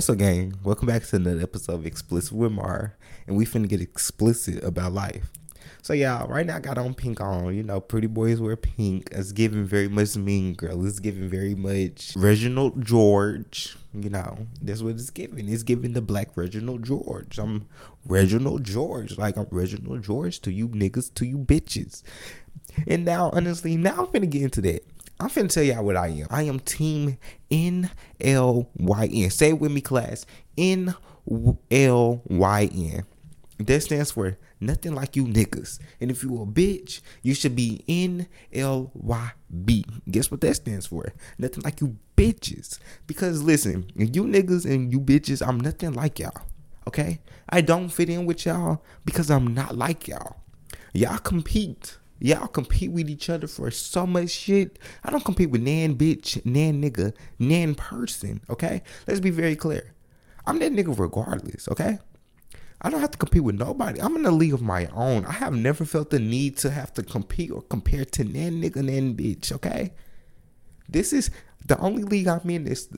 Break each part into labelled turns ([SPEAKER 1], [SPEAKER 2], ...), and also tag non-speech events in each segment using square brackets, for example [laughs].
[SPEAKER 1] What's up, gang? Welcome back to another episode of Explicit with Mar, and we finna get explicit about life. So, yeah, right now I got on pink on. You know, pretty boys wear pink. It's giving very much Mean Girl. It's giving very much Reginald George. You know, that's what it's giving. It's giving the black Reginald George. I'm Reginald George. Like, I'm Reginald George to you niggas, to you bitches. And now, honestly, now I'm finna get into that. I'm finna tell y'all what I am. I am Team N L Y N. Say it with me, class. N L Y N. That stands for nothing like you niggas. And if you a bitch, you should be N L Y B. Guess what that stands for? Nothing like you bitches. Because listen, you niggas and you bitches, I'm nothing like y'all. Okay? I don't fit in with y'all because I'm not like y'all. Y'all compete Y'all compete with each other for so much shit. I don't compete with nan bitch, nan nigga, nan person. Okay, let's be very clear. I'm that nigga regardless. Okay, I don't have to compete with nobody. I'm in a league of my own. I have never felt the need to have to compete or compare to nan nigga, nan bitch. Okay, this is the only league I'm in. Is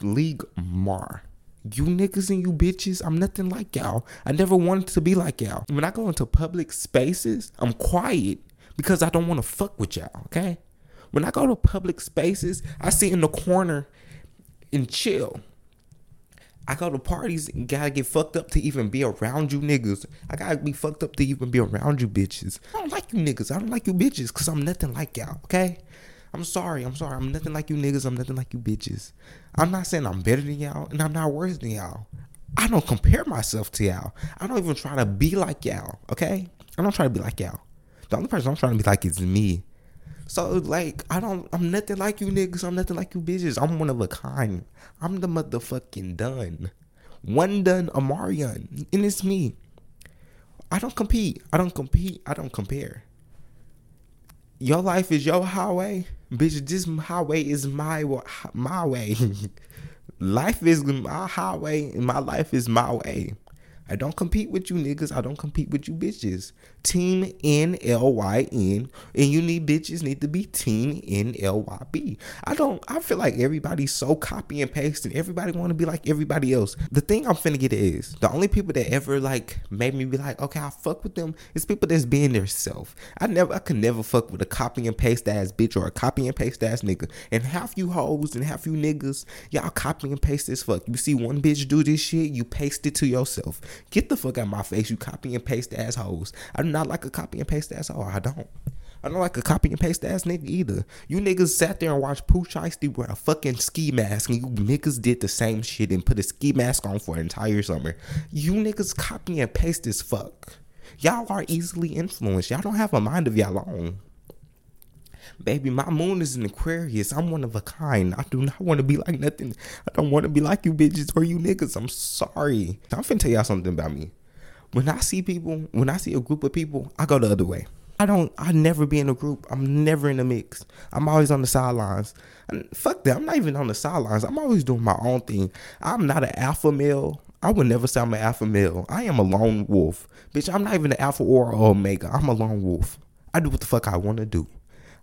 [SPEAKER 1] league Mar. You niggas and you bitches, I'm nothing like y'all. I never wanted to be like y'all. When I go into public spaces, I'm quiet because I don't want to fuck with y'all, okay? When I go to public spaces, I sit in the corner and chill. I go to parties and gotta get fucked up to even be around you niggas. I gotta be fucked up to even be around you bitches. I don't like you niggas. I don't like you bitches because I'm nothing like y'all, okay? I'm sorry. I'm sorry. I'm nothing like you niggas. I'm nothing like you bitches. I'm not saying I'm better than y'all and I'm not worse than y'all. I don't compare myself to y'all. I don't even try to be like y'all, okay? I don't try to be like y'all. The only person I'm trying to be like is me. So like I don't I'm nothing like you niggas, I'm nothing like you bitches. I'm one of a kind. I'm the motherfucking done. One done Omarion. And it's me. I don't compete. I don't compete. I don't compare. Your life is your highway. Bitch, this highway is my my way. [laughs] life is my highway and my life is my way. I don't compete with you niggas. I don't compete with you bitches. Team N L Y N, and you need bitches need to be Team N L Y B. I don't. I feel like everybody's so copy and paste, and everybody want to be like everybody else. The thing I'm finna get is the only people that ever like made me be like, okay, I fuck with them is people that's being their self. I never, I could never fuck with a copy and paste ass bitch or a copy and paste ass nigga. And half you hoes and half you niggas, y'all copy and paste this fuck. You see one bitch do this shit, you paste it to yourself. Get the fuck out of my face, you copy and paste assholes. I do not like a copy and paste asshole. I don't. I don't like a copy and paste ass nigga either. You niggas sat there and watched Pooh Shiesty wear a fucking ski mask, and you niggas did the same shit and put a ski mask on for an entire summer. You niggas copy and paste as fuck. Y'all are easily influenced. Y'all don't have a mind of y'all own. Baby, my moon is in Aquarius. I'm one of a kind. I do not want to be like nothing. I don't want to be like you bitches or you niggas. I'm sorry. I'm finna tell y'all something about me. When I see people, when I see a group of people, I go the other way. I don't. I never be in a group. I'm never in a mix. I'm always on the sidelines. And fuck that. I'm not even on the sidelines. I'm always doing my own thing. I'm not an alpha male. I would never say I'm an alpha male. I am a lone wolf, bitch. I'm not even an alpha or omega. I'm a lone wolf. I do what the fuck I want to do.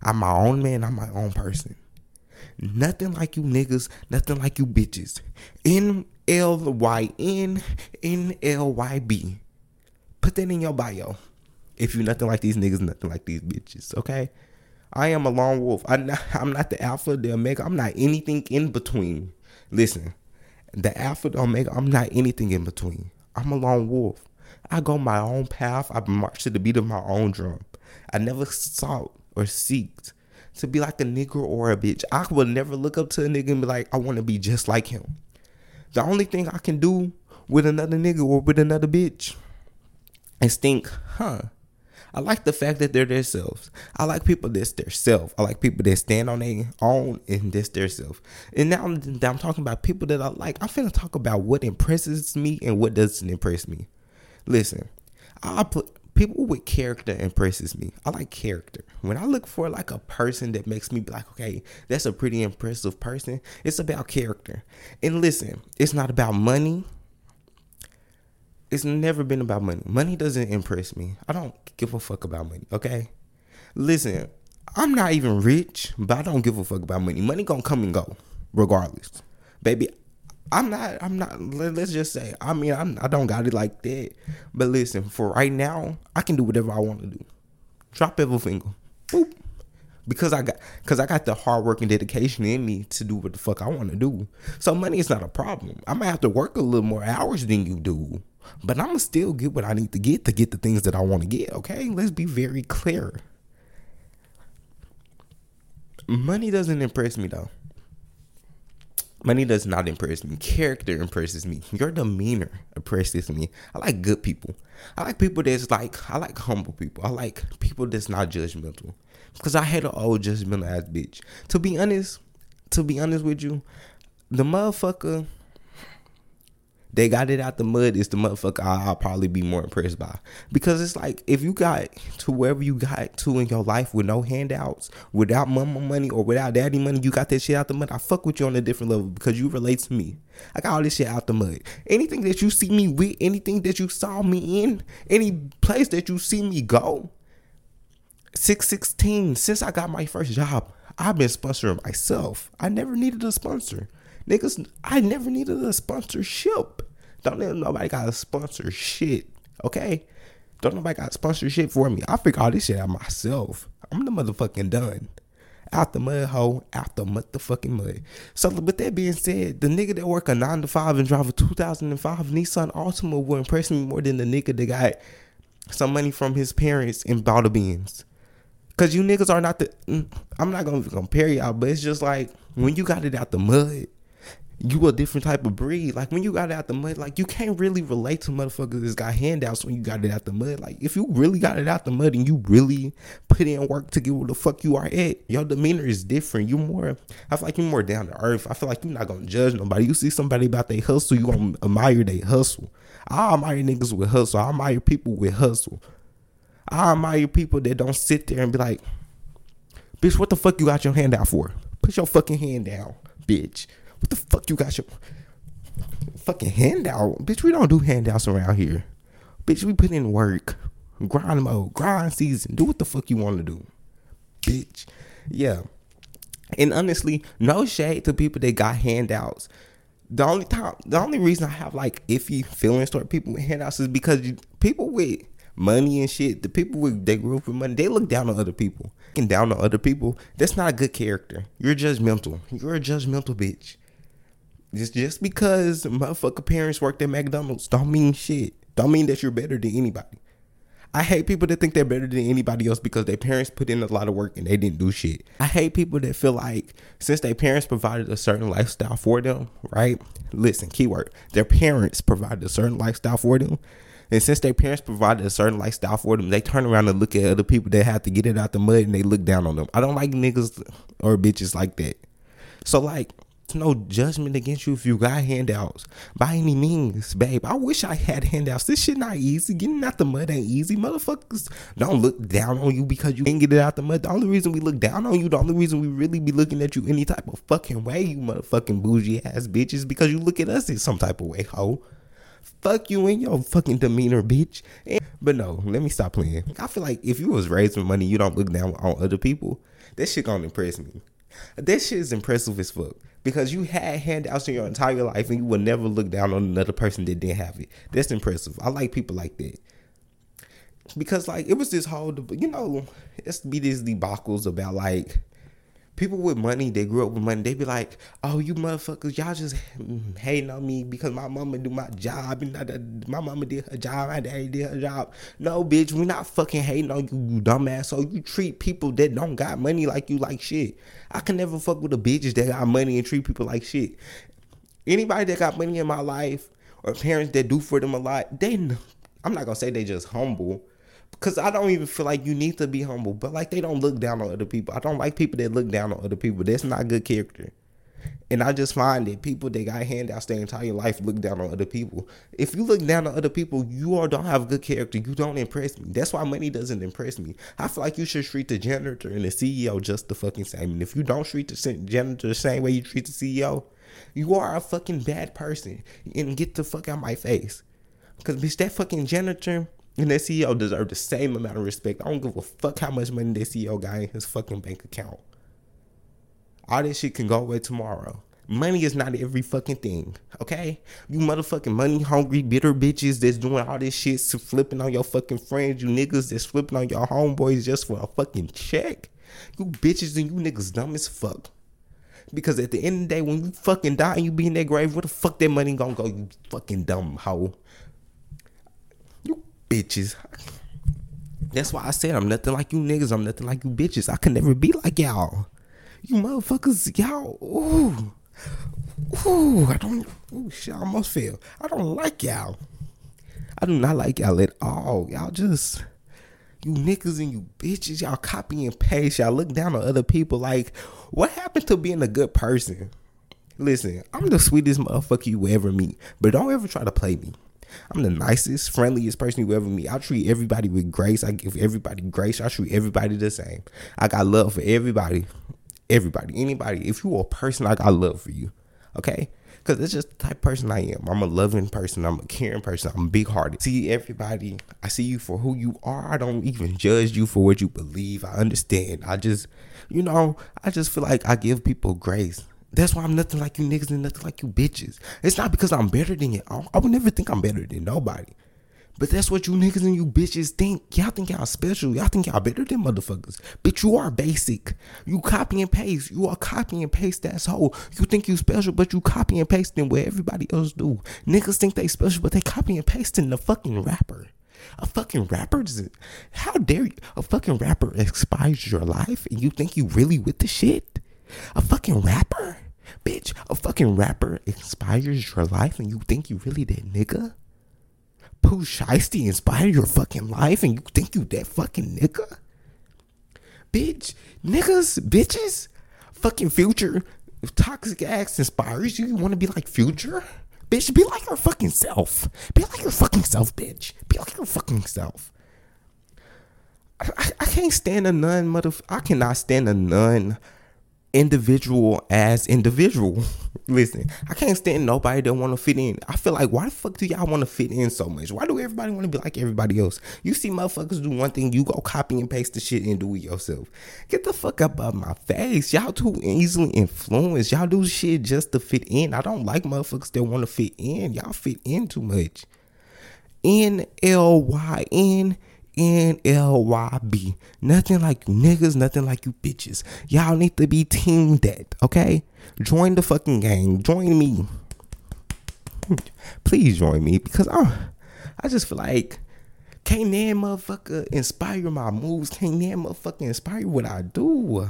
[SPEAKER 1] I'm my own man. I'm my own person. Nothing like you niggas. Nothing like you bitches. N L Y N N L Y B. Put that in your bio. If you're nothing like these niggas, nothing like these bitches. Okay. I am a lone wolf. I'm not, I'm not the alpha, the omega. I'm not anything in between. Listen, the alpha, the omega. I'm not anything in between. I'm a lone wolf. I go my own path. I march to the beat of my own drum. I never sought or seeked to be like a nigga or a bitch. I will never look up to a nigga and be like, I want to be just like him. The only thing I can do with another nigga or with another bitch is think, huh, I like the fact that they're themselves. I like people that's their self. I like people that stand on their own and that's their self. And now I'm, I'm talking about people that I like. I'm finna talk about what impresses me and what doesn't impress me. Listen, I people with character impresses me. I like character. When I look for like a person that makes me be like, okay, that's a pretty impressive person, it's about character. And listen, it's not about money. It's never been about money. Money doesn't impress me. I don't give a fuck about money, okay? Listen, I'm not even rich, but I don't give a fuck about money. Money gonna come and go, regardless. Baby, I'm not. I'm not. Let's just say. I mean, I'm, I don't got it like that. But listen, for right now, I can do whatever I want to do. Drop every finger. Boop. Because I got, because I got the hard work and dedication in me to do what the fuck I want to do. So money is not a problem. I might have to work a little more hours than you do, but I'm gonna still get what I need to get to get the things that I want to get. Okay, let's be very clear. Money doesn't impress me though. Money does not impress me. Character impresses me. Your demeanor impresses me. I like good people. I like people that's like I like humble people. I like people that's not judgmental. Cause I hate an old judgmental ass bitch. To be honest, to be honest with you, the motherfucker they got it out the mud is the motherfucker I'll probably be more impressed by. Because it's like if you got to wherever you got to in your life with no handouts, without mama money or without daddy money, you got that shit out the mud. I fuck with you on a different level because you relate to me. I got all this shit out the mud. Anything that you see me with, anything that you saw me in, any place that you see me go, 616, since I got my first job, I've been sponsoring myself. I never needed a sponsor. Niggas, I never needed a sponsorship. Don't let nobody got a sponsor shit. Okay? Don't nobody got sponsorship for me. I figure all this shit out myself. I'm the motherfucking done. Out the mud hole, out the motherfucking mud. So with that being said, the nigga that work a nine to five and drive a 2005 Nissan Altima will impress me more than the nigga that got some money from his parents and bought a Benz. Cause you niggas are not the. Mm, I'm not gonna compare y'all, but it's just like when you got it out the mud, you a different type of breed. Like when you got out the mud, like you can't really relate to motherfuckers that's got handouts when you got it out the mud. Like if you really got it out the mud and you really put in work to get where the fuck you are at, your demeanor is different. You more I feel like you're more down to earth. I feel like you're not gonna judge nobody. You see somebody about they hustle, you gonna admire they hustle. I admire niggas with hustle. I admire people with hustle. I admire people that don't sit there and be like, bitch, what the fuck you got your hand out for? Put your fucking hand down, bitch. What the fuck you got your fucking handout? Bitch, we don't do handouts around here. Bitch, we put in work. Grind mode, grind season. Do what the fuck you want to do. Bitch. Yeah. And honestly, no shade to people that got handouts. The only time, the only reason I have like iffy feelings toward people with handouts is because people with money and shit, the people with they grew up with money, they look down on other people. Looking down on other people, that's not a good character. You're judgmental. You're a judgmental bitch. Just just because motherfucker parents worked at McDonald's don't mean shit. Don't mean that you're better than anybody. I hate people that think they're better than anybody else because their parents put in a lot of work and they didn't do shit. I hate people that feel like since their parents provided a certain lifestyle for them, right? Listen, keyword. Their parents provided a certain lifestyle for them. And since their parents provided a certain lifestyle for them, they turn around and look at other people that have to get it out the mud and they look down on them. I don't like niggas or bitches like that. So like no judgment against you if you got handouts by any means, babe. I wish I had handouts. This shit not easy. Getting out the mud ain't easy. Motherfuckers don't look down on you because you ain't get it out the mud. The only reason we look down on you, the only reason we really be looking at you any type of fucking way, you motherfucking bougie ass bitches, because you look at us in some type of way, ho. Fuck you and your fucking demeanor, bitch. And, but no, let me stop playing. I feel like if you was raised with money, you don't look down on other people. That shit gonna impress me. That shit is impressive as fuck because you had handouts in your entire life and you will never look down on another person that didn't have it. That's impressive. I like people like that. Because like it was this whole, you know, it's be these debacles about like people with money, they grew up with money, they be like, oh, you motherfuckers, y'all just [laughs] hating on me because my mama do my job and my mama did her job, my daddy did her job. No, bitch, we not fucking hating on you, you dumbass. So you treat people that don't got money like you like shit. I can never fuck with the bitches that got money and treat people like shit. Anybody that got money in my life or parents that do for them a lot, they, I'm not gonna say they just humble Cause I don't even feel like you need to be humble, but like they don't look down on other people. I don't like people that look down on other people. That's not good character. And I just find that people that got handouts their entire life look down on other people. If you look down on other people, you all don't have good character. You don't impress me. That's why money doesn't impress me. I feel like you should treat the janitor and the CEO just the fucking same. And if you don't treat the janitor the same way you treat the CEO, you are a fucking bad person. And get the fuck out my face. Cause bitch, that fucking janitor and that CEO deserve the same amount of respect. I don't give a fuck how much money that CEO got in his fucking bank account. All this shit can go away tomorrow. Money is not every fucking thing, okay? You motherfucking money hungry, bitter bitches that's doing all this shit, flipping on your fucking friends, you niggas that's flipping on your homeboys just for a fucking check. You bitches and you niggas dumb as fuck. Because at the end of the day, when you fucking die and you be in that grave, where the fuck that money gonna go, you fucking dumb hoe? Bitches. That's why I said I'm nothing like you niggas. I'm nothing like you bitches. I can never be like y'all. You motherfuckers, y'all. Ooh. Ooh, I don't. Ooh, shit, I almost fell. I don't like y'all. I do not like y'all at all. Y'all just. You niggas and you bitches, y'all copy and paste. Y'all look down on other people. Like, what happened to being a good person? Listen, I'm the sweetest motherfucker you ever meet, but don't ever try to play me. I'm the nicest, friendliest person you ever meet. I treat everybody with grace. I give everybody grace. I treat everybody the same. I got love for everybody. Everybody, anybody. If you are a person, I got love for you. Okay? Because it's just the type person I am. I'm a loving person. I'm a caring person. I'm big hearted. See everybody. I see you for who you are. I don't even judge you for what you believe. I understand. I just, you know, I just feel like I give people grace. That's why I'm nothing like you niggas and nothing like you bitches. It's not because I'm better than you. I would never think I'm better than nobody. But that's what you niggas and you bitches think. Y'all think y'all special. Y'all think y'all better than motherfuckers. But you are basic. You copy and paste. You are copy and paste that whole. You think you special, but you copy and pasting what everybody else do. Niggas think they special, but they copy and pasting the fucking rapper. A fucking rapper does how dare you? A fucking rapper inspires your life and you think you really with the shit? A fucking rapper? Bitch, a fucking rapper inspires your life and you think you really that nigga? Pooh Shiesty inspire your fucking life and you think you that fucking nigga? Bitch, niggas, bitches, fucking future, if toxic acts inspires you, you want to be like future? Bitch, be like your fucking self. Be like your fucking self, bitch. Be like your fucking self. I, I, I can't stand a nun, mother. I cannot stand a nun individual as individual. [laughs] Listen, I can't stand nobody that want to fit in. I feel like why the fuck do y'all want to fit in so much? Why do everybody want to be like everybody else? You see motherfuckers do one thing, you go copy and paste the shit and do it yourself. Get the fuck up out my face. Y'all too easily influenced. Y'all do shit just to fit in. I don't like motherfuckers that want to fit in. Y'all fit in too much. N L Y N N L Y B. Nothing like you niggas, nothing like you bitches. Y'all need to be team that, okay? Join the fucking gang. Join me. Please join me because I, I just feel like can't that motherfucker inspire my moves? Can't that motherfucker inspire what I do?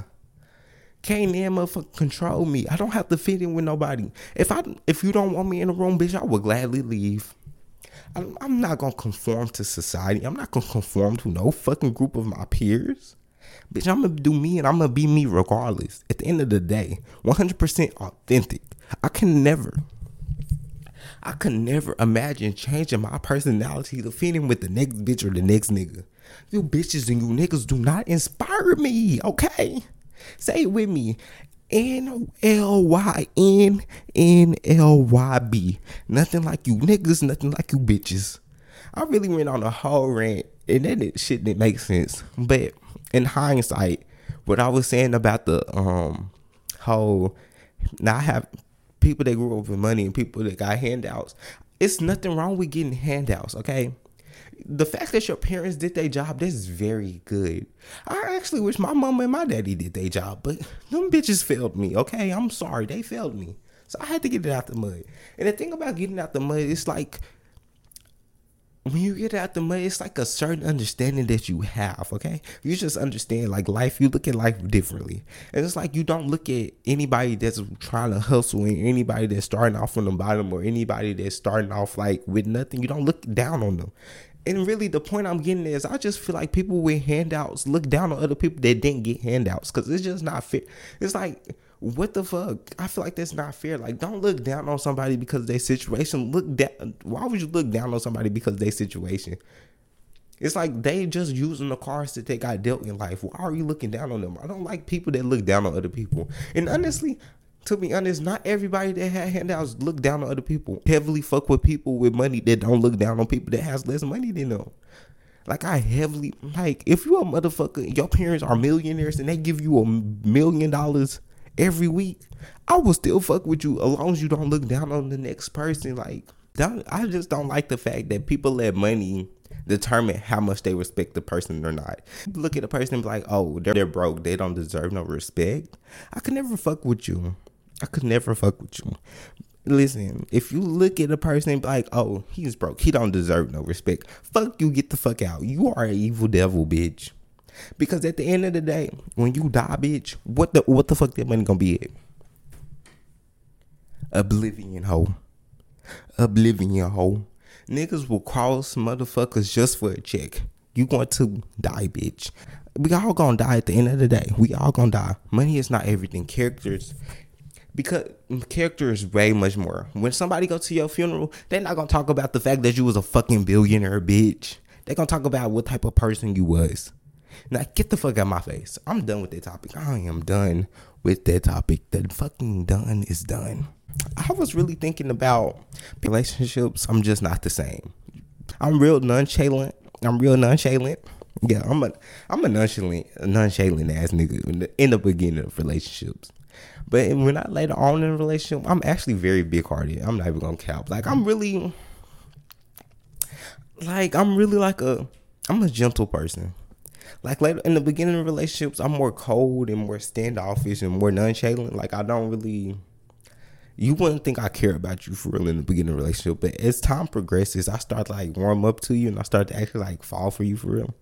[SPEAKER 1] Can't that motherfucker control me? I don't have to fit in with nobody. If I if you don't want me in the room, bitch, I would gladly leave. I'm, I'm not gonna conform to society. I'm not gonna conform to no fucking group of my peers. Bitch, I'm gonna do me and I'm gonna be me regardless. At the end of the day, 100% authentic. I can never, I can never imagine changing my personality to fit in with the next bitch or the next nigga. You bitches and you niggas do not inspire me, okay? Say it with me. N L Y N N L Y B. Nothing like you niggas, nothing like you bitches. I really went on a whole rant, and that it shit didn't make sense. But in hindsight, what I was saying about the um whole now I have people that grew up with money and people that got handouts. It's nothing wrong with getting handouts, okay? The fact that your parents did their job, this is very good. I actually wish my mom and my daddy did their job, but them bitches failed me. Okay, I'm sorry, they failed me. So I had to get it out the mud. And the thing about getting out the mud, it's like when you get out the mud, it's like a certain understanding that you have, okay? You just understand like life, you look at life differently. And it's like you don't look at anybody that's trying to hustle and anybody that's starting off from the bottom or anybody that's starting off like with nothing. You don't look down on them. And really, the point I'm getting is, I just feel like people with handouts look down on other people that didn't get handouts because it's just not fair. It's like, what the fuck? I feel like that's not fair. Like, don't look down on somebody because their situation. Look down. Why would you look down on somebody because their situation? It's like they just using the cards that they got dealt in life. Why are you looking down on them? I don't like people that look down on other people. And honestly, to be honest, not everybody that had handouts look down on other people. Heavily fuck with people with money that don't look down on people that has less money than them. Like I heavily like if you a motherfucker, your parents are millionaires and they give you a million dollars every week, I will still fuck with you as long as you don't look down on the next person. Like, I just don't like the fact that people let money determine how much they respect the person or not. Look at a person and be like, oh, they're, they're broke. They don't deserve no respect. I could never fuck with you. I could never fuck with you. Listen, if you look at a person and be like, oh, he's broke. He don't deserve no respect. Fuck you, get the fuck out. You are an evil devil, bitch. Because at the end of the day, when you die, bitch, what the what the fuck that money gonna be at? Oblivion hoe. Oblivion hoe. Niggas will cross motherfuckers just for a check. You going to die, bitch. We all gonna die at the end of the day. We all gonna die. Money is not everything. Characters because character is way much more. When somebody go to your funeral, they're not gonna talk about the fact that you was a fucking billionaire, bitch. They're gonna talk about what type of person you was. Now get the fuck out of my face. I'm done with that topic. I am done with that topic. The fucking done is done. I was really thinking about relationships. I'm just not the same. I'm real nonchalant. I'm real nonchalant. Yeah, I'm a I'm a nonchalant nonchalant ass nigga in the, in the beginning of relationships. But when I later on in a relationship, I'm actually very big hearted. I'm not even gonna cap. Like I'm really like I'm really like a I'm a gentle person. Like later in the beginning of relationships, I'm more cold and more standoffish and more nonchalant. Like I don't really you wouldn't think I care about you for real in the beginning of relationship, but as time progresses, I start to like warm up to you and I start to actually like fall for you for real.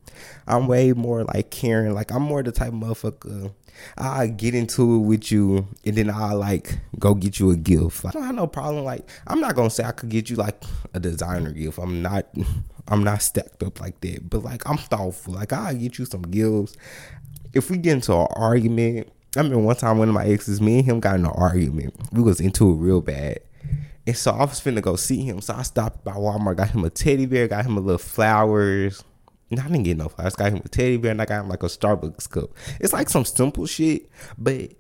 [SPEAKER 1] I'm way more like caring. Like I'm more the type of motherfucker. I get into it with you and then I like go get you a gift. I don't have no problem. Like I'm not gonna say I could get you like a designer gift. I'm not. [laughs] I'm not stacked up like that. But like I'm thoughtful. Like I get you some gifts. If we get into an argument I mean, one time one of my exes, me and him got in an argument. We was into it real bad. And so I was finna go see him. So I stopped by Walmart, got him a teddy bear, got him a little flowers. I didn't get no flowers. Got him a teddy bear and I got him like a Starbucks cup. It's like some simple shit, but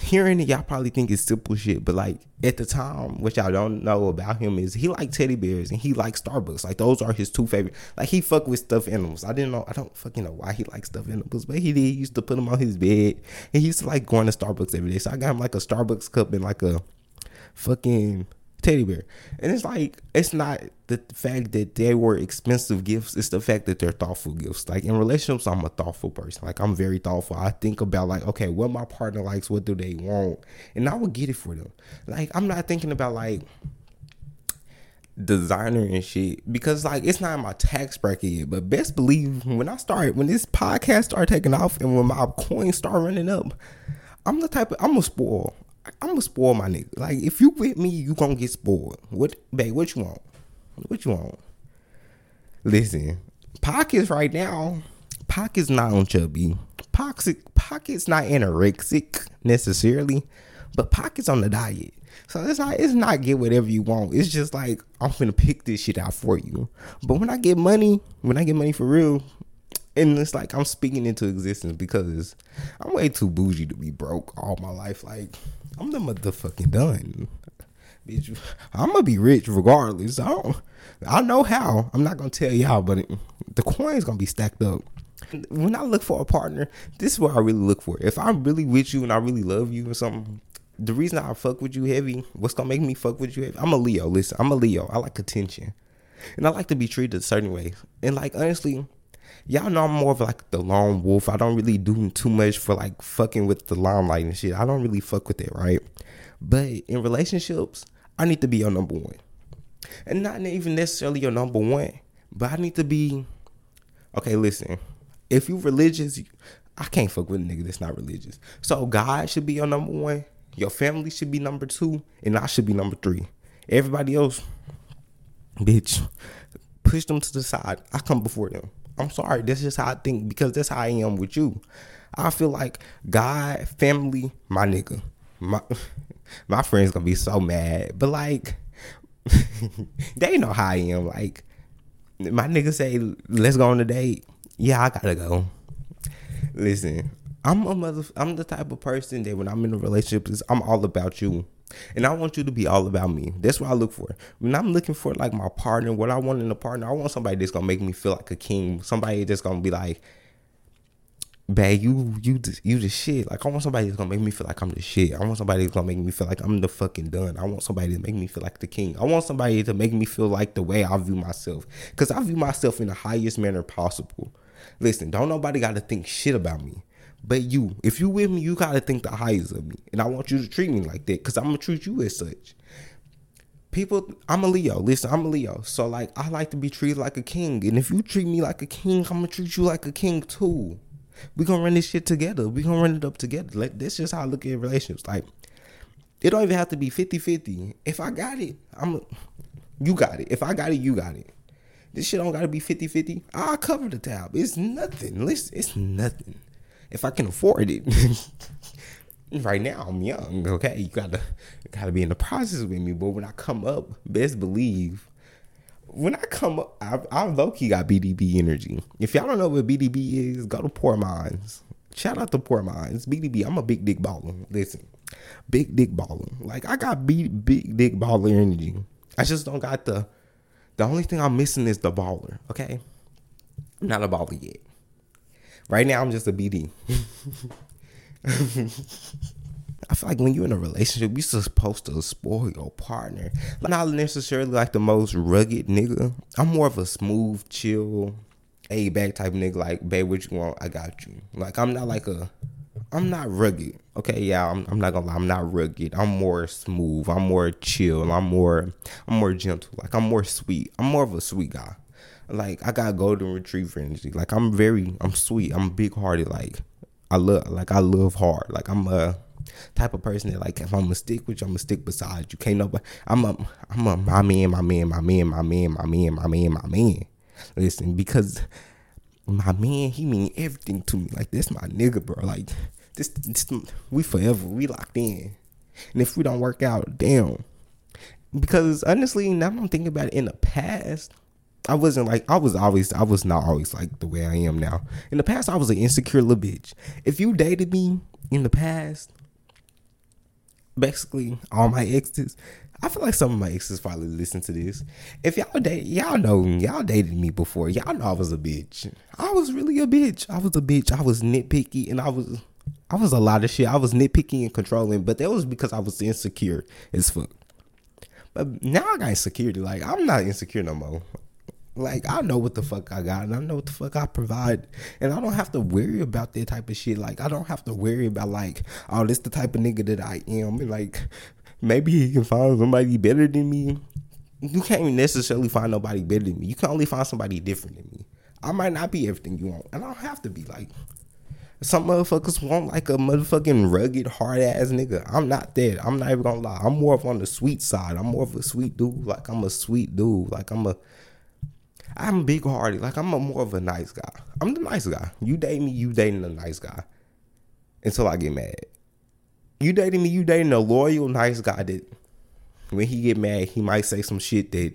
[SPEAKER 1] hearing it, y'all probably think it's simple shit, but like at the time, what y'all don't know about him is he like teddy bears and he likes Starbucks. Like those are his two favorite. Like he fuck with stuffed animals. I didn't know. I don't fucking know why he likes stuffed animals, but he did. He used to put them on his bed. He used to like going to Starbucks every day. So I got him like a Starbucks cup and like a fucking teddy bear. And it's like it's not the fact that they were expensive gifts, it's the fact that they're thoughtful gifts. Like in relationships, I'm a thoughtful person. Like I'm very thoughtful. I think about like, okay, what my partner likes, what do they want? And I will get it for them. Like I'm not thinking about like designer and shit because like it's not in my tax bracket yet. But best believe when I start when this podcast start taking off and when my coins start running up, I'm the type of I'm a spoil. I'm gonna spoil my nigga. Like if you with me, you gonna get spoiled. What, babe? What you want? What you want? Listen, pockets right now. Pockets not on chubby. Pockets, pockets not anorexic necessarily, but pockets on the diet. So it's not it's not get whatever you want. It's just like I'm gonna pick this shit out for you. But when I get money, when I get money for real, and it's like I'm speaking into existence because I'm way too bougie to be broke all my life. Like I'm the motherfucking done. Bitch, I'm gonna be rich regardless. I don't, I know how. I'm not gonna tell y'all, but it, the coin's gonna be stacked up. When I look for a partner, this is what I really look for. If I'm really with you and I really love you or something, the reason I fuck with you heavy, what's gonna make me fuck with you heavy? I'm a Leo. Listen, I'm a Leo. I like attention, and I like to be treated a certain way. And like honestly, y'all know I'm more of like the lone wolf. I don't really do too much for like fucking with the limelight and shit. I don't really fuck with it, right? But in relationships, I need to be your number one. And not even necessarily your number one, but I need to be okay, listen. If you're religious, I can't fuck with a nigga that's not religious. So God should be your number one, your family should be number two, and I should be number three. Everybody else, bitch, push them to the side. I come before them. I'm sorry. That's just how I think because that's how I am with you. I feel like God, family, my nigga. My [laughs] my friends gonna be so mad. But like [laughs] they know how I am. Like my nigga say, let's go on a date. Yeah, I gotta go. Listen, I'm a mother I'm the type of person that when I'm in a relationship, I'm all about you. And I want you to be all about me. That's what I look for. When I'm looking for like my partner, what I want in a partner, I want somebody that's gonna make me feel like a king. Somebody that's gonna be like, babe, you you you the shit. Like I want somebody that's gonna make me feel like I'm the shit. I want somebody that's gonna make me feel like I'm the fucking done. I want somebody to make me feel like the king. I want somebody to make me feel like the way I view myself. Cause I view myself in the highest manner possible. Listen, don't nobody gotta think shit about me. But you, if you with me, you gotta think the highest of me. And I want you to treat me like that. Cause I'm gonna treat you as such people i'm a leo listen i'm a leo so like i like to be treated like a king and if you treat me like a king i'm gonna treat you like a king too we gonna run this shit together. We gonna run it up together. Like this is how I look at relationships. Like it don't even have to be 50-50. If I got it, I'm you got it. If I got it, you got it. This shit don't gotta be 50-50. I'll cover the tab. It's nothing. Listen, it's nothing. If I can afford it. [laughs] right now I'm young, okay? You gotta you gotta be in the process with me. But when I come up, best believe when I come up, I, I low key got BDB energy. If y'all don't know what BDB is, go to Poor Minds. Shout out to Poor Minds. BDB, I'm a big dick baller. Listen, big dick baller. Like I got big, big dick baller energy. I just don't got the. The only thing I'm missing is the baller. Okay, I'm not a baller yet. Right now, I'm just a BD. I feel like when you're in a relationship, you're supposed to spoil your partner. Like, not necessarily like the most rugged nigga. I'm more of a smooth, chill, a back type nigga. Like, babe, what you want? I got you. Like, I'm not like a, I'm not rugged. Okay, yeah, I'm, I'm not gonna lie. I'm not rugged. I'm more smooth. I'm more chill. I'm more, I'm more gentle. Like, I'm more sweet. I'm more of a sweet guy. Like, I got golden retriever energy. Like, I'm very, I'm sweet. I'm big hearted. Like, I love, like, I love hard. Like, I'm a type of person that like if I'm gonna stick with you, I'm gonna stick beside you. Can't nobody. I'm a I'm a my man, my man, my man, my man, my man, my man, my man. Listen, because my man, he mean everything to me. Like this, my nigga, bro. Like this, this we forever. We locked in. And if we don't work out, damn. Because honestly, now I'm thinking about it in the past. I wasn't like I was always I was not always like the way I am now. In the past I was an insecure little bitch. If you dated me in the past, basically all my exes. I feel like some of my exes probably listen to this. If y'all date, y'all know y'all dated me before. Y'all know I was a bitch. I was really a bitch. I was a bitch. I was nitpicky and I was I was a lot of shit. I was nitpicky and controlling, but that was because I was insecure as fuck. But now I got insecurity. Like I'm not insecure no more. Like I know what the fuck I got and I know what the fuck I provide. And I don't have to worry about that type of shit. Like I don't have to worry about like, oh, this the type of nigga that I am. And like maybe he can find somebody better than me. You can't necessarily find nobody better than me. You can only find somebody different than me. I might not be everything you want. And I don't have to be like some motherfuckers want like a motherfucking rugged, hard ass nigga. I'm not that. I'm not even gonna lie. I'm more of on the sweet side. I'm more of a sweet dude. Like I'm a sweet dude. Like I'm a I'm big hearted. Like I'm a more of a nice guy. I'm the nice guy. You date me, you dating a nice guy. Until I get mad. You dating me, you dating a loyal, nice guy that when he get mad, he might say some shit that.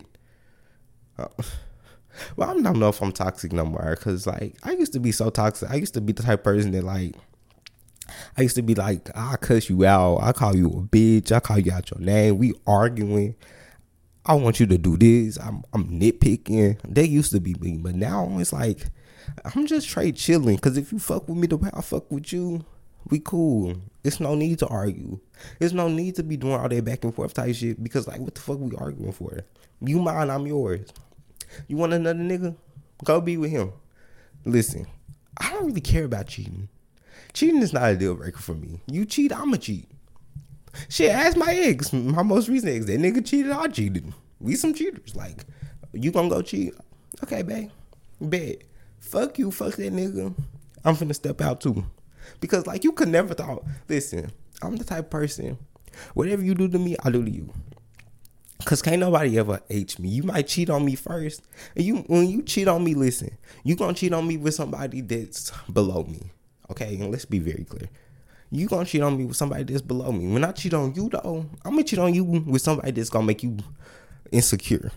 [SPEAKER 1] Uh, [sighs] well, I don't know if I'm toxic no more. Cause like I used to be so toxic. I used to be the type person that like. I used to be like, I cuss you out. I call you a bitch. I call you out your name. We arguing. I want you to do this. I'm I'm nitpicking. They used to be me, but now it's like I'm just straight chilling. Cause if you fuck with me the way I fuck with you, we cool. It's no need to argue. It's no need to be doing all that back and forth type shit. Because like, what the fuck we arguing for? You mine, I'm yours. You want another nigga? Go be with him. Listen, I don't really care about cheating. Cheating is not a deal breaker for me. You cheat, I'ma cheat. Shit, ask my ex, my most recent ex. That nigga cheated, I cheated. We some cheaters. Like, you gonna go cheat? Okay, babe. Bet. Fuck you, fuck that nigga. I'm finna step out too. Because like you could never thought, listen, I'm the type person, whatever you do to me, I do to you. Cause can't nobody ever H me. You might cheat on me first. And you when you cheat on me, listen, you gonna cheat on me with somebody that's below me. Okay, and let's be very clear you gonna cheat on me with somebody that's below me. When I cheat on you though, I'm gonna cheat on you with somebody that's gonna make you insecure.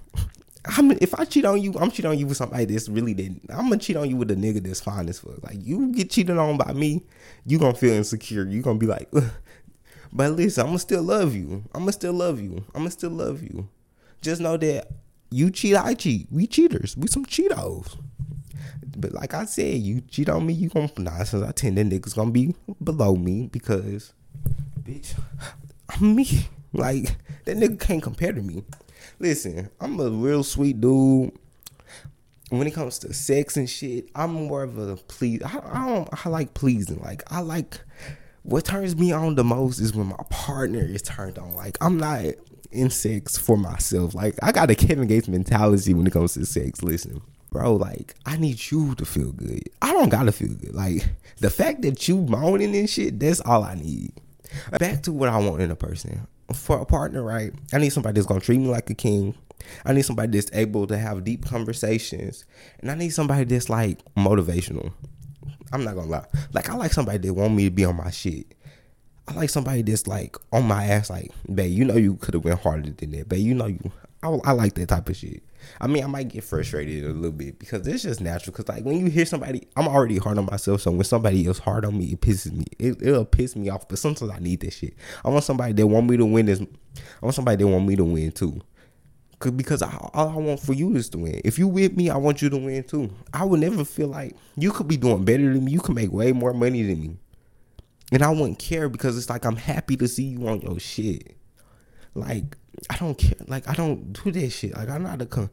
[SPEAKER 1] I'm, if I cheat on you, I'm cheating on you with somebody that's really that. I'm gonna cheat on you with a nigga that's fine as fuck. Like you get cheated on by me, you gonna feel insecure. You gonna be like, Ugh. but listen, I'm gonna still love you. I'm gonna still love you. I'm gonna still love you. Just know that you cheat, I cheat. We cheaters. We some Cheetos. But like I said, you cheat on me, you gonna nine times out ten, that niggas gonna be below me because, bitch, I'm me. Like that nigga can't compare to me. Listen, I'm a real sweet dude. When it comes to sex and shit, I'm more of a please. I, I don't. I like pleasing. Like I like. What turns me on the most is when my partner is turned on. Like I'm not in sex for myself. Like I got a Kevin Gates mentality when it comes to sex. Listen, bro, like I need you to feel good. I don't gotta feel good. Like [laughs] the fact that you moaning and shit, that's all I need. Back to what I want in a person. For a partner, right? I need somebody that's gonna treat me like a king. I need somebody that's able to have deep conversations. And I need somebody that's like motivational. I'm not gonna lie. Like I like somebody that want me to be on my shit. I like somebody that's like on my ass, like, babe, you know you could have went harder than that, babe. You know you. I, I like that type of shit. I mean, I might get frustrated a little bit because it's just natural. Because like when you hear somebody, I'm already hard on myself. So when somebody else hard on me, it pisses me. It, it'll piss me off. But sometimes I need that shit. I want somebody that want me to win this. I want somebody that want me to win too. Cause because I, all I want for you is to win. If you with me, I want you to win too. I would never feel like you could be doing better than me. You could make way more money than me. And I wouldn't care because it's like I'm happy to see you on your shit. Like I don't care. Like I don't do that shit. Like I'm not a. Con-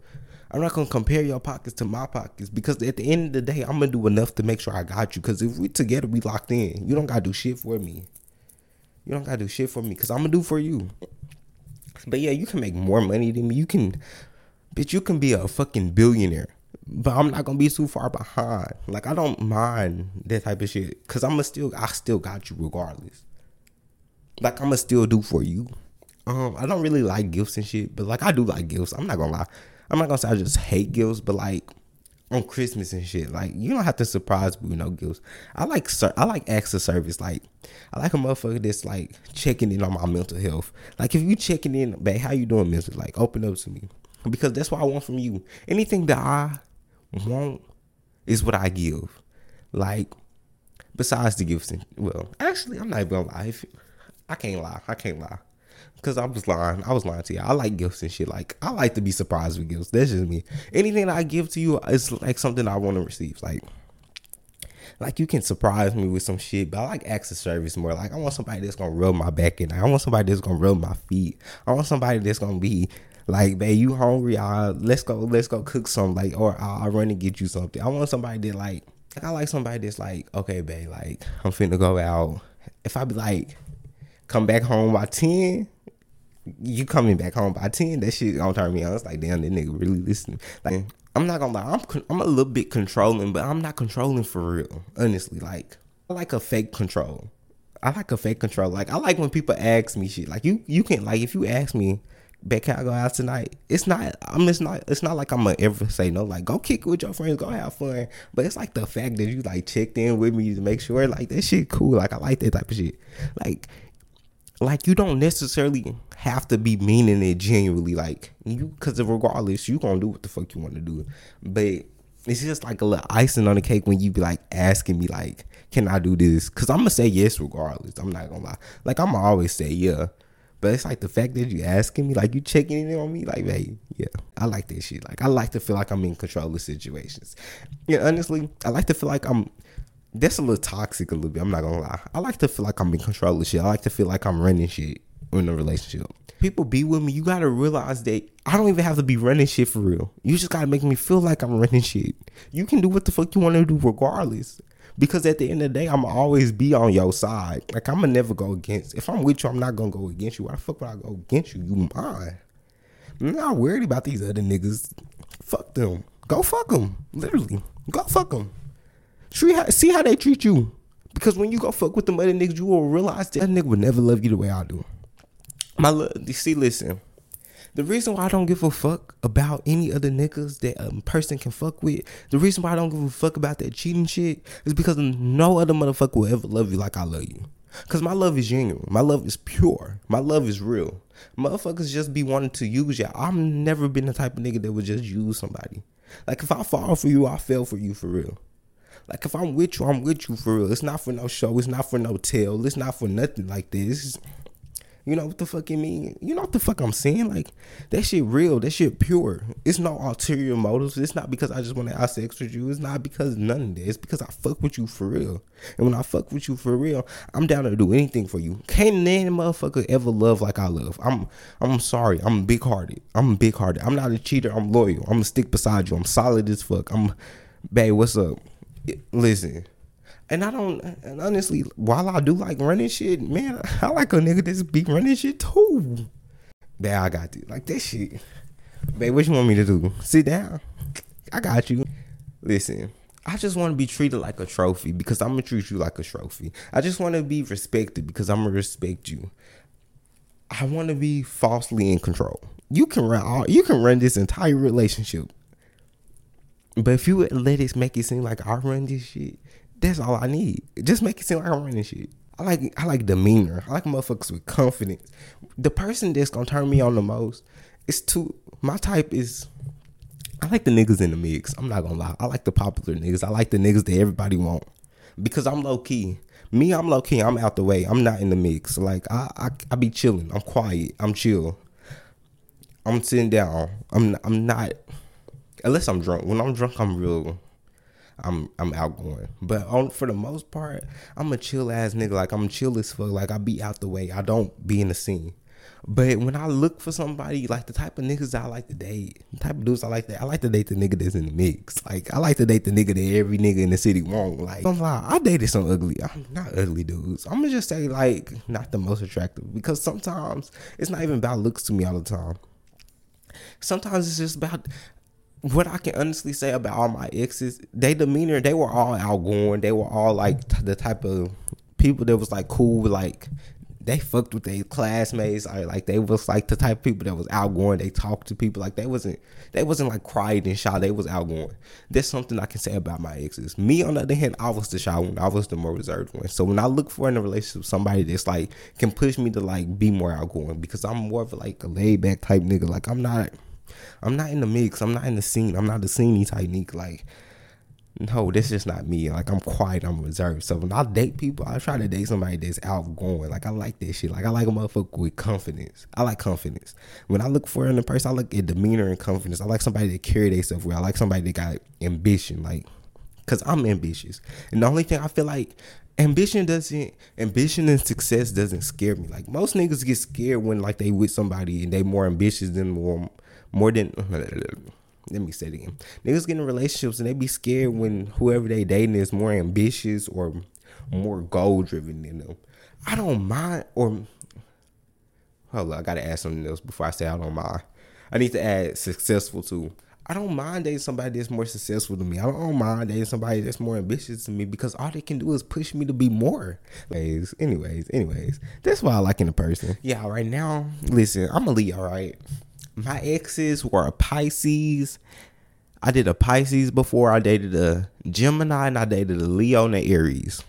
[SPEAKER 1] I'm not gonna compare your pockets to my pockets because at the end of the day, I'm gonna do enough to make sure I got you. Because if we together, we locked in. You don't gotta do shit for me. You don't gotta do shit for me because I'm gonna do for you. But yeah, you can make more money than me. You can, bitch, you can be a fucking billionaire but I'm not gonna be too far behind. Like I don't mind that type of shit, cause I'ma still I still got you regardless. Like I'ma still do for you. Um, I don't really like gifts and shit, but like I do like gifts. I'm not gonna lie. I'm not gonna say I just hate gifts, but like on Christmas and shit, like you don't have to surprise me with no gifts. I like I like acts of service. Like I like a motherfucker that's like checking in on my mental health. Like if you checking in, babe, how you doing, mentally? Like open up to me because that's what I want from you. Anything that I want is what I give. Like, besides the gifts, and, well, actually, I'm not even gonna lie. I can't lie. I can't lie. Cause I was lying. I was lying to you. I like gifts and shit. Like I like to be surprised with gifts. That's just me. Anything I give to you is like something I want to receive. Like, like you can surprise me with some shit, but I like of service more. Like I want somebody that's gonna rub my back and I want somebody that's gonna rub my feet. I want somebody that's gonna be like, babe, you hungry? Uh, let's go, let's go cook some. Like, or I'll, I'll run and get you something. I want somebody that like, like I like somebody that's like, okay, babe, like I'm finna go out. If I be like, come back home by ten, you coming back home by ten, that shit gonna turn me on. It's like, damn, that nigga really listening. Like, mm. I'm not gonna lie, I'm I'm a little bit controlling, but I'm not controlling for real. Honestly, like I like a fake control. I like a fake control. Like I like when people ask me shit. Like you, you can like if you ask me, can I go out tonight? It's not. I'm just not. It's not like I'm gonna ever say no. Like go kick it with your friends, go have fun. But it's like the fact that you like checked in with me to make sure like that shit cool. Like I like that type of shit. Like, like you don't necessarily have to be meaning it genuinely. Like you, because regardless, you gonna do what the fuck you want to do. But it's just like a little icing on the cake when you be like asking me like, can I do this? Cause I'm gonna say yes regardless. I'm not gonna lie. Like I'm always say yeah. But it's like the fact that you asking me, like you checking in on me, like, hey, yeah, I like that shit. Like I like to feel like I'm in control of situations. Yeah, honestly, I like to feel like I'm. That's a little toxic a little bit. I'm not gonna lie. I like to feel like I'm in control of shit. I like to feel like I'm running shit in a relationship. People be with me. You gotta realize that I don't even have to be running shit for real. You just gotta make me feel like I'm running shit. You can do what the fuck you want to do regardless. Because at the end of the day, I'm always be on your side. Like I'ma never go against. If I'm with you, I'm not gonna go against you. Why the fuck would I go against you? You mine. I'm not worried about these other niggas. Fuck them. Go fuck them. Literally. Go fuck them. See how, they treat you. Because when you go fuck with them other niggas, you will realize that, that nigga would never love you the way I do. My love, see, listen. The reason why I don't give a fuck about any other niggas that a person can fuck with, the reason why I don't give a fuck about that cheating shit is because no other motherfucker will ever love you like I love you. Cause my love is genuine. My love is pure. My love is real. Motherfuckers just be wanting to use you. I've never been the type of nigga that would just use somebody. Like if I fall for you, I fell for you for real. Like if I'm with you, I'm with you for real. It's not for no show. It's not for no tell. It's not for nothing like this. You know what the fuck it mean? You know what the fuck I'm saying? Like that shit real. That shit pure. It's no ulterior motives. It's not because I just want to have sex with you. It's not because none of that. It's because I fuck with you for real. And when I fuck with you for real, I'm down to do anything for you. Can't any motherfucker ever love like I love. I'm I'm sorry. I'm big hearted. I'm big hearted. I'm not a cheater. I'm loyal. I'm gonna stick beside you. I'm solid as fuck. I'm babe, what's up? Listen, and I don't, and honestly, while I do like running shit, man, I like a nigga that's be running shit too. Man, I got this. Like that shit. Babe, what you want me to do? Sit down. I got you. Listen, I just want to be treated like a trophy because I'm gonna treat you like a trophy. I just want to be respected because I'm gonna respect you. I want to be falsely in control. You can run all, you can run this entire relationship. But if you let make it seem like I run this shit, that's all I need. Just make it seem like I'm running shit. I like I like demeanor. I like motherfuckers with confidence. The person that's gonna turn me on the most is too my type is I like the niggas in the mix. I'm not gonna lie. I like the popular niggas. I like the niggas that everybody want. Because I'm low key. Me, I'm low key. I'm out the way. I'm not in the mix. Like I I, I be chilling. I'm quiet. I'm chill. I'm sitting down. I'm I'm not unless I'm drunk. When I'm drunk, I'm real I'm I'm outgoing. But on for the most part, I'm a chill ass nigga. Like I'm chill as fuck. Like I be out the way. I don't be in the scene. But when I look for somebody like the type of niggas I like to date, the type of dudes I like that, I like to date the nigga that's in the mix. Like I like to date the nigga that every nigga in the city want. Like I'm like, I dated some ugly, I'm not ugly dudes. I'm gonna just say like not the most attractive because sometimes it's not even about looks to me all the time. Sometimes it's just about what I can honestly say about all my exes, they demeanor, they were all outgoing. They were all like the type of people that was like cool, like they fucked with their classmates. Or like they was like the type of people that was outgoing. They talked to people like they wasn't they wasn't like quiet and shy. They was outgoing. That's something I can say about my exes. Me on the other hand, I was the shy one. I was the more reserved one. So when I look for in a relationship somebody that's like can push me to like be more outgoing because I'm more of like a laid back type nigga. Like I'm not I'm not in the mix. I'm not in the scene. I'm not the sceney type. Like, no, this is not me. Like, I'm quiet. I'm reserved. So when I date people, I try to date somebody that's outgoing. Like, I like that shit. Like, I like a motherfucker with confidence. I like confidence. When I look for in a person, I look at demeanor and confidence. I like somebody that carry themselves well. I like somebody that got ambition. Like, cause I'm ambitious. And the only thing I feel like ambition doesn't ambition and success doesn't scare me. Like most niggas get scared when like they with somebody and they more ambitious than more more than [laughs] let me say it again. Niggas get in relationships and they be scared when whoever they dating is more ambitious or more goal driven than them. I don't mind or hold on, I gotta add something else before I say I don't mind. I need to add successful too. I don't mind dating somebody that's more successful than me. I don't mind dating somebody that's more ambitious than me because all they can do is push me to be more. Anyways, anyways, anyways. That's why I like in a person. Yeah, right now, listen, I'm a Leo, right? My exes were a Pisces. I did a Pisces before. I dated a Gemini and I dated a Leo and an Aries.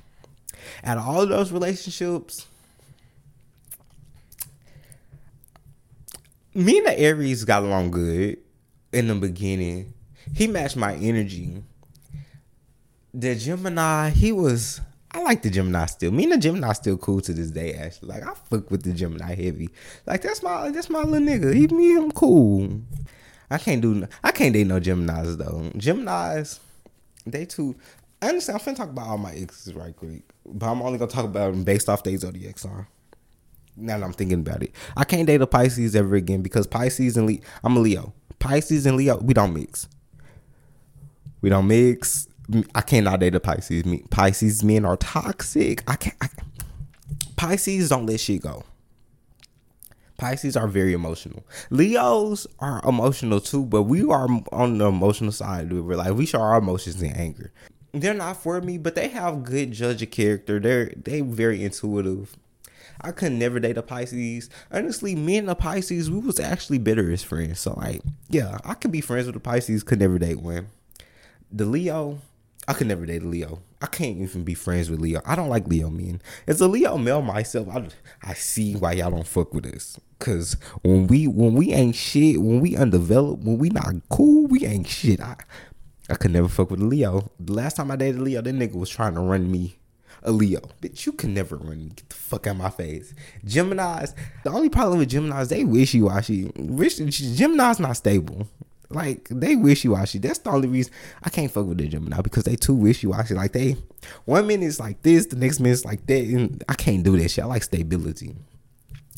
[SPEAKER 1] Out of all of those relationships, me and the Aries got along good in the beginning. He matched my energy. The Gemini, he was I like the Gemini still. Me and the Gemini still cool to this day. Actually, like I fuck with the Gemini heavy. Like that's my that's my little nigga. He me I'm cool. I can't do I can't date no Gemini's though. Gemini's they too. I understand. I'm finna talk about all my exes right quick, but I'm only gonna talk about them based off their zodiac sign. Now that I'm thinking about it, I can't date a Pisces ever again because Pisces and Leo. I'm a Leo. Pisces and Leo, we don't mix. We don't mix I cannot date a Pisces. Pisces men are toxic. I can't. I, Pisces don't let shit go. Pisces are very emotional. Leos are emotional too, but we are on the emotional side. We're like we show our emotions in anger. They're not for me, but they have good judge of character. They're they very intuitive. I could never date a Pisces. Honestly, me and the Pisces, we was actually better as friends. So like, yeah, I could be friends with a Pisces, could never date one. The Leo, I could never date Leo. I can't even be friends with Leo. I don't like Leo men. As a Leo male myself, I, I see why y'all don't fuck with us. Cause when we when we ain't shit, when we undeveloped, when we not cool, we ain't shit. I I could never fuck with a Leo. The last time I dated Leo, that nigga was trying to run me. a Leo. Bitch, you can never run. Get the fuck out of my face. Gemini's, the only problem with Gemini's, they wishy washy. Gemini's not stable. Like they wishy washy. That's the only reason I can't fuck with the Gemini because they too wishy washy. Like they, one minute is like this, the next minute is like that. And I can't do that shit. I like stability.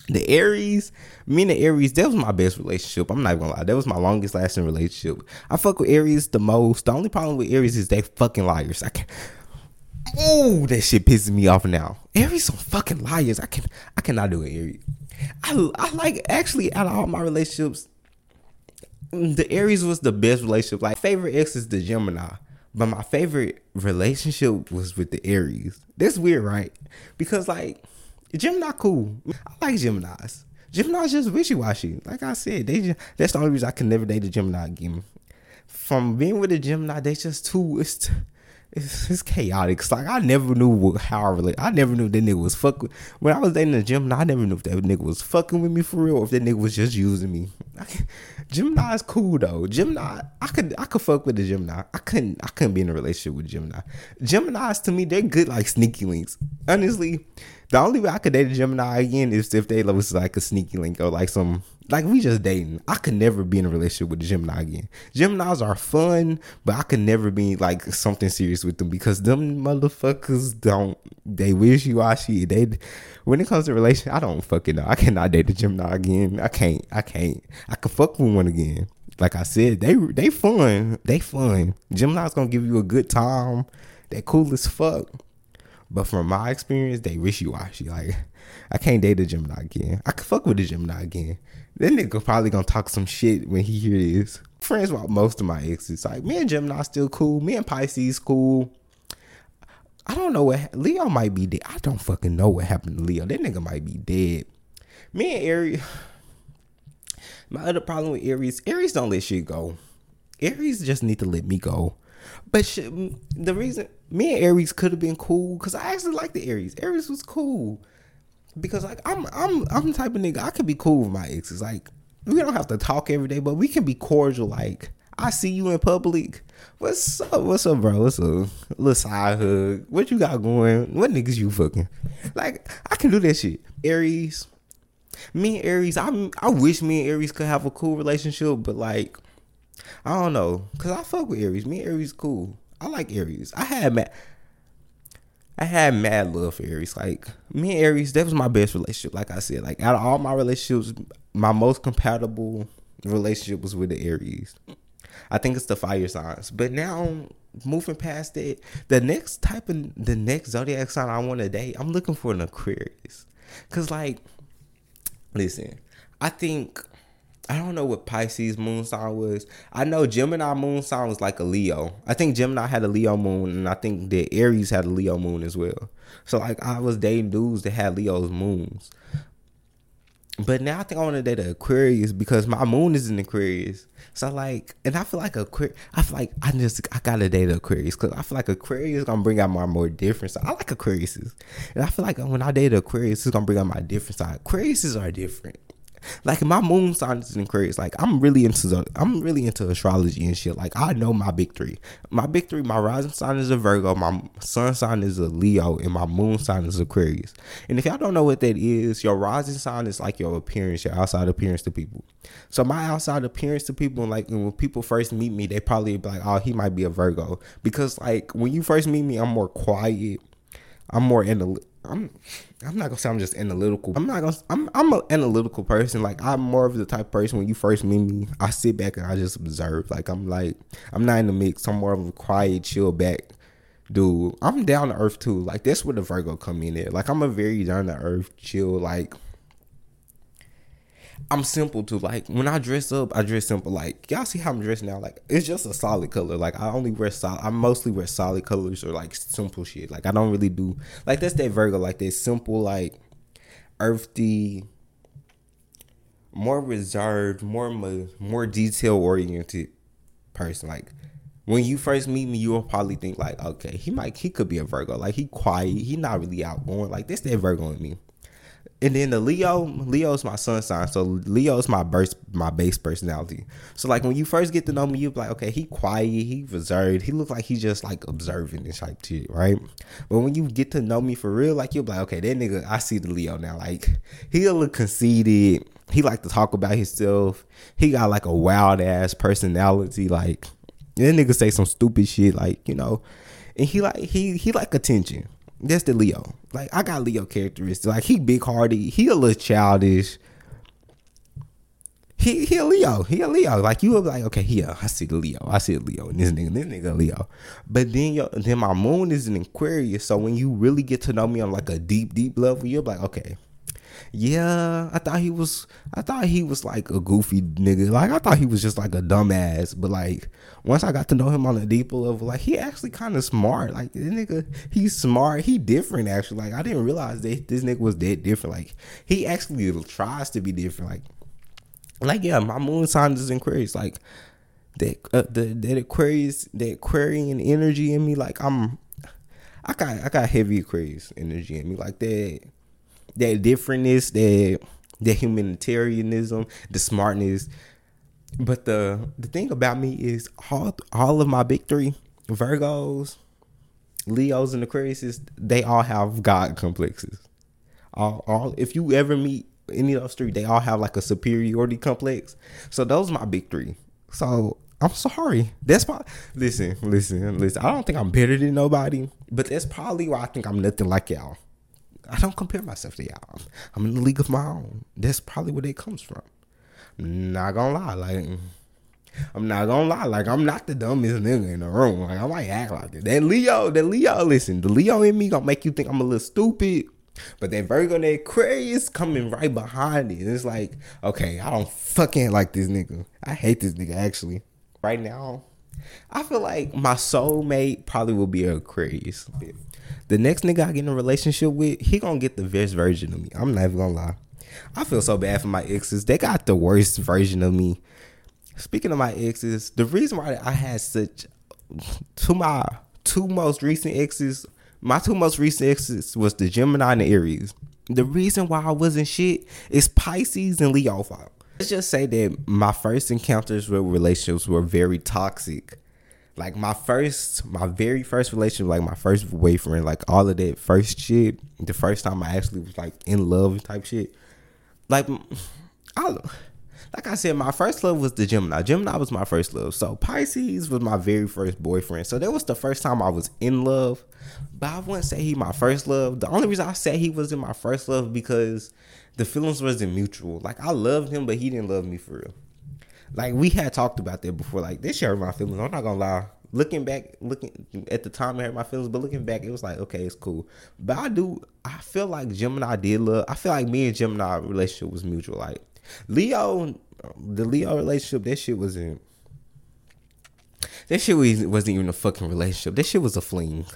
[SPEAKER 1] The Aries, me and the Aries, that was my best relationship. I'm not gonna lie, that was my longest lasting relationship. I fuck with Aries the most. The only problem with Aries is they fucking liars. I can't. Oh, that shit pisses me off now. Aries some fucking liars. I can I cannot do it, Aries. I I like actually out of all my relationships, the Aries was the best relationship. Like favorite ex is the Gemini, but my favorite relationship was with the Aries. That's weird, right? Because like Gemini cool. I like Gemini's. Gemini's just wishy washy. Like I said, they just, that's the only reason I can never date a Gemini again. From being with a Gemini, they just too. It's it's, it's chaotic. It's like I never knew how I relate. I never knew that nigga was fucking. When I was dating a Gemini, I never knew if that nigga was fucking with me for real or if that nigga was just using me. Gemini is cool though. Gemini, I could I could fuck with the Gemini. I couldn't I couldn't be in a relationship with Gemini. Gemini's to me they're good like sneaky links. Honestly, the only way I could date a Gemini again is if they was like a sneaky link or like some like we just dating. I could never be in a relationship with a Gemini again. Geminis are fun, but I could never be like something serious with them because them motherfuckers don't they wishy washy. They when it comes to relation, I don't fucking know. I cannot date a Gemini again. I can't. I can't. I can fuck with one again. Like I said, they they fun. They fun. Gemini's gonna give you a good time. They cool as fuck. But from my experience, they wishy washy. Like I can't date a Gemini again. I could fuck with a Gemini again. Then nigga probably gonna talk some shit when he hear this. Friends with most of my exes. Like me and Gemini still cool. Me and Pisces cool. I don't know what Leo might be dead. I don't fucking know what happened to Leo. That nigga might be dead. Me and Aries. [sighs] My other problem with Aries, Aries don't let shit go. Aries just need to let me go. But the reason me and Aries could have been cool because I actually like the Aries. Aries was cool because like I'm I'm I'm the type of nigga I can be cool with my exes. Like we don't have to talk every day, but we can be cordial. Like I see you in public. What's up? What's up, bro? What's up? Little side hug. What you got going? What niggas you fucking? Like I can do that shit. Aries. Me and Aries, I I wish me and Aries could have a cool relationship, but like I don't know, cause I fuck with Aries. Me and Aries cool. I like Aries. I had mad, I had mad love for Aries. Like me and Aries, that was my best relationship. Like I said, like out of all my relationships, my most compatible relationship was with the Aries. I think it's the fire signs. But now moving past it, the next type of the next zodiac sign I want to date, I'm looking for an Aquarius. Cause like, listen, I think I don't know what Pisces moon sign was. I know Gemini moon sign was like a Leo. I think Gemini had a Leo moon, and I think the Aries had a Leo moon as well. So like I was dating dudes that had Leo's moons. But now I think I want to date an Aquarius because my moon is in Aquarius. So like, and I feel like Aquarius. I feel like I just I gotta date Aquarius because I feel like Aquarius gonna bring out my more different side. I like Aquariuses, and I feel like when I date Aquarius, it's gonna bring out my different side. Aquariuses are different. Like my moon sign is in Aquarius. Like I'm really into I'm really into astrology and shit. Like I know my big three. My big three. My rising sign is a Virgo. My sun sign is a Leo, and my moon sign is Aquarius. And if y'all don't know what that is, your rising sign is like your appearance, your outside appearance to people. So my outside appearance to people, like when people first meet me, they probably be like, "Oh, he might be a Virgo," because like when you first meet me, I'm more quiet. I'm more into I'm I'm not gonna say I'm just analytical. I'm not gonna I'm I'm an analytical person. Like I'm more of the type of person when you first meet me, I sit back and I just observe. Like I'm like I'm not in the mix. I'm more of a quiet, chill back dude. I'm down to earth too. Like that's where the Virgo come in at. Like I'm a very down to earth, chill, like I'm simple too. Like when I dress up, I dress simple. Like y'all see how I'm dressed now. Like it's just a solid color. Like I only wear solid. I mostly wear solid colors or like simple shit. Like I don't really do like that's that Virgo. Like that simple, like earthy, more reserved, more more detail oriented person. Like when you first meet me, you will probably think like, okay, he might he could be a Virgo. Like he quiet. He not really outgoing. Like this that Virgo in me and then the Leo, Leo's my sun sign, so Leo's my burst, my base personality. So like when you first get to know me, you're like, okay, he quiet, he reserved, he look like he just like observing this type shit, right? But when you get to know me for real, like you're like, okay, that nigga, I see the Leo now. Like he a little conceited, he like to talk about himself. He got like a wild ass personality, like that nigga say some stupid shit, like you know, and he like he he like attention. That's the Leo. Like I got Leo characteristics. Like he big hearted. He a little childish. He he a Leo. He a Leo. Like you were like, okay, yeah, I see the Leo. I see the Leo. And this nigga, this nigga Leo. But then yo, then my moon is an Aquarius. So when you really get to know me on like a deep, deep level, you're like, okay, yeah, I thought he was I thought he was like a goofy nigga. Like I thought he was just like a dumbass. But like once I got to know him on a deeper level, like he actually kind of smart. Like this nigga, he's smart. He different actually. Like I didn't realize that this nigga was that different. Like he actually tries to be different. Like like yeah, my moon sign is in Aquarius. Like that uh, the that Aquarius that Aquarian energy in me. Like I'm I got I got heavy Aquarius energy in me. Like that that differentness, that that humanitarianism, the smartness. But the the thing about me is all all of my big three Virgos, Leos, and Aquarius, they all have God complexes. All, all if you ever meet any of those three, they all have like a superiority complex. So those my big three. So I'm sorry. That's why. Listen, listen, listen. I don't think I'm better than nobody, but that's probably why I think I'm nothing like y'all. I don't compare myself to y'all. I'm in the league of my own. That's probably where it comes from. I'm not gonna lie, like I'm not gonna lie, like I'm not the dumbest nigga in the room. Like I might act like that. That Leo, that Leo, listen, the Leo in me gonna make you think I'm a little stupid. But that Virgo, that Aquarius coming right behind it. It's like, okay, I don't fucking like this nigga. I hate this nigga actually. Right now, I feel like my soulmate probably will be a Aquarius. The next nigga I get in a relationship with, he gonna get the best version of me. I'm not even gonna lie. I feel so bad for my exes. They got the worst version of me. Speaking of my exes, the reason why I had such to my two most recent exes, my two most recent exes was the Gemini and the Aries. The reason why I wasn't shit is Pisces and Leo fault. Let's just say that my first encounters with relationships were very toxic like my first my very first relationship like my first boyfriend like all of that first shit the first time i actually was like in love type shit. Like i like i said my first love was the gemini. Gemini was my first love. So pisces was my very first boyfriend. So that was the first time i was in love. But i wouldn't say he my first love. The only reason i say he was in my first love because the feelings wasn't mutual. Like i loved him but he didn't love me for real like we had talked about that before. Like this hurt my feelings. I'm not gonna lie. Looking back, looking at the time, it hurt my feelings. But looking back, it was like okay, it's cool. But I do. I feel like Gemini did love. I feel like me and Gemini relationship was mutual. Like Leo, the Leo relationship, that shit wasn't. That shit wasn't even a fucking relationship. That shit was a fling.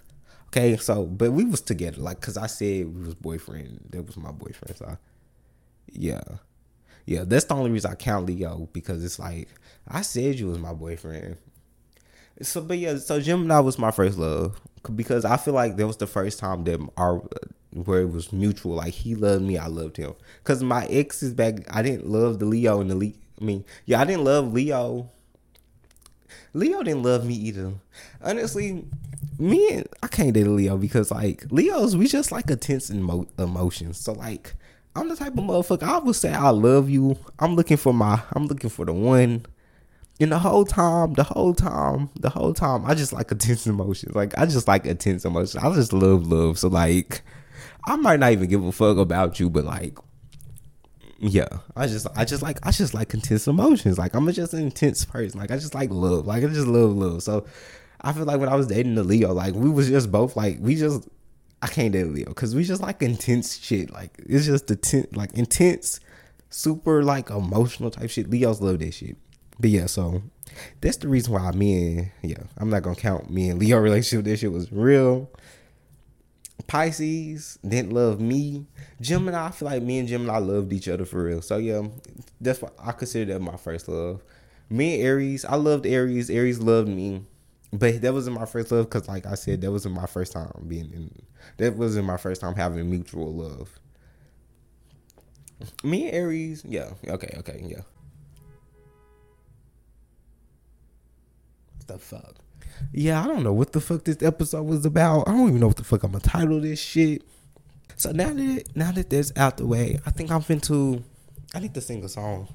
[SPEAKER 1] Okay, so but we was together, like, cause I said we was boyfriend. That was my boyfriend. So, yeah yeah, that's the only reason I count Leo because it's like I said you was my boyfriend. So, but yeah, so Gemini was my first love because I feel like that was the first time that our uh, where it was mutual. Like he loved me, I loved him. Cause my ex is back, I didn't love the Leo and the Leo. I mean, yeah, I didn't love Leo. Leo didn't love me either. Honestly, me and I can't date Leo because like Leos, we just like intense emo- emotions. So like I'm the type of motherfucker I would say I love you. I'm looking for my I'm looking for the one. And the whole time, the whole time, the whole time, I just like intense emotions. Like I just like intense emotions. I just love love. So like I might not even give a fuck about you, but like yeah, I just I just like I just like intense emotions. Like I'm just an intense person. Like I just like love. Like I just love love. So I feel like when I was dating the Leo, like we was just both like we just I can't date Leo because we just like intense shit. Like it's just the ten, like intense, super like emotional type shit. Leos love that shit. But yeah, so that's the reason why me and yeah, I'm not gonna count me and Leo [laughs] relationship. That shit was real. Pisces didn't love me. Gemini, I feel like me and Gemini loved each other for real. So yeah, that's what I consider that my first love. Me and Aries, I loved Aries. Aries loved me. But that wasn't my first love because, like I said, that wasn't my first time being in. That wasn't my first time having mutual love. Me and Aries, yeah. Okay, okay, yeah. What the fuck? Yeah, I don't know what the fuck this episode was about. I don't even know what the fuck I'm gonna title this shit. So now that now that that's out the way, I think I'm finna I need to sing a song.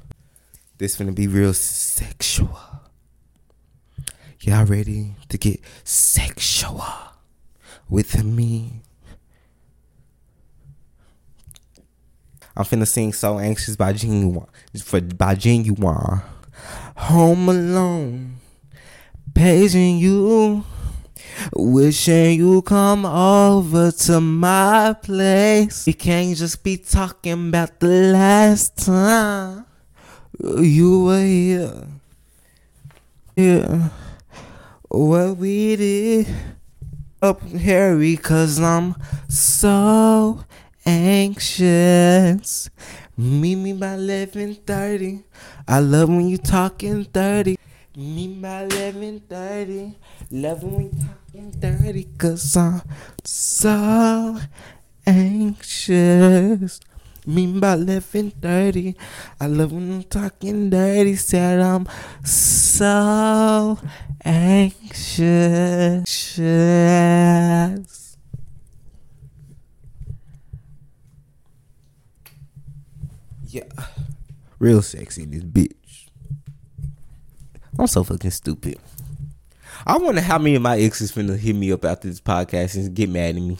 [SPEAKER 1] This finna be real sexual. Y'all ready to get sexual with me? I'm finna sing "So Anxious" by Ginuwine for by Ginuwine. Home alone, paging you, wishing you come over to my place. You can't just be talking about the last time you were here. Yeah, what we did up Harry, cause I'm so anxious. Meet me by 11.30. I love when you talking 30. Meet me by 11.30. Love when you talking 30. Cause I'm so anxious. Me by 11.30. I love when I'm talking dirty. Said I'm so anxious. Yeah. Real sexy, in this bitch. I'm so fucking stupid. I wonder how many of my exes finna hit me up after this podcast and get mad at me.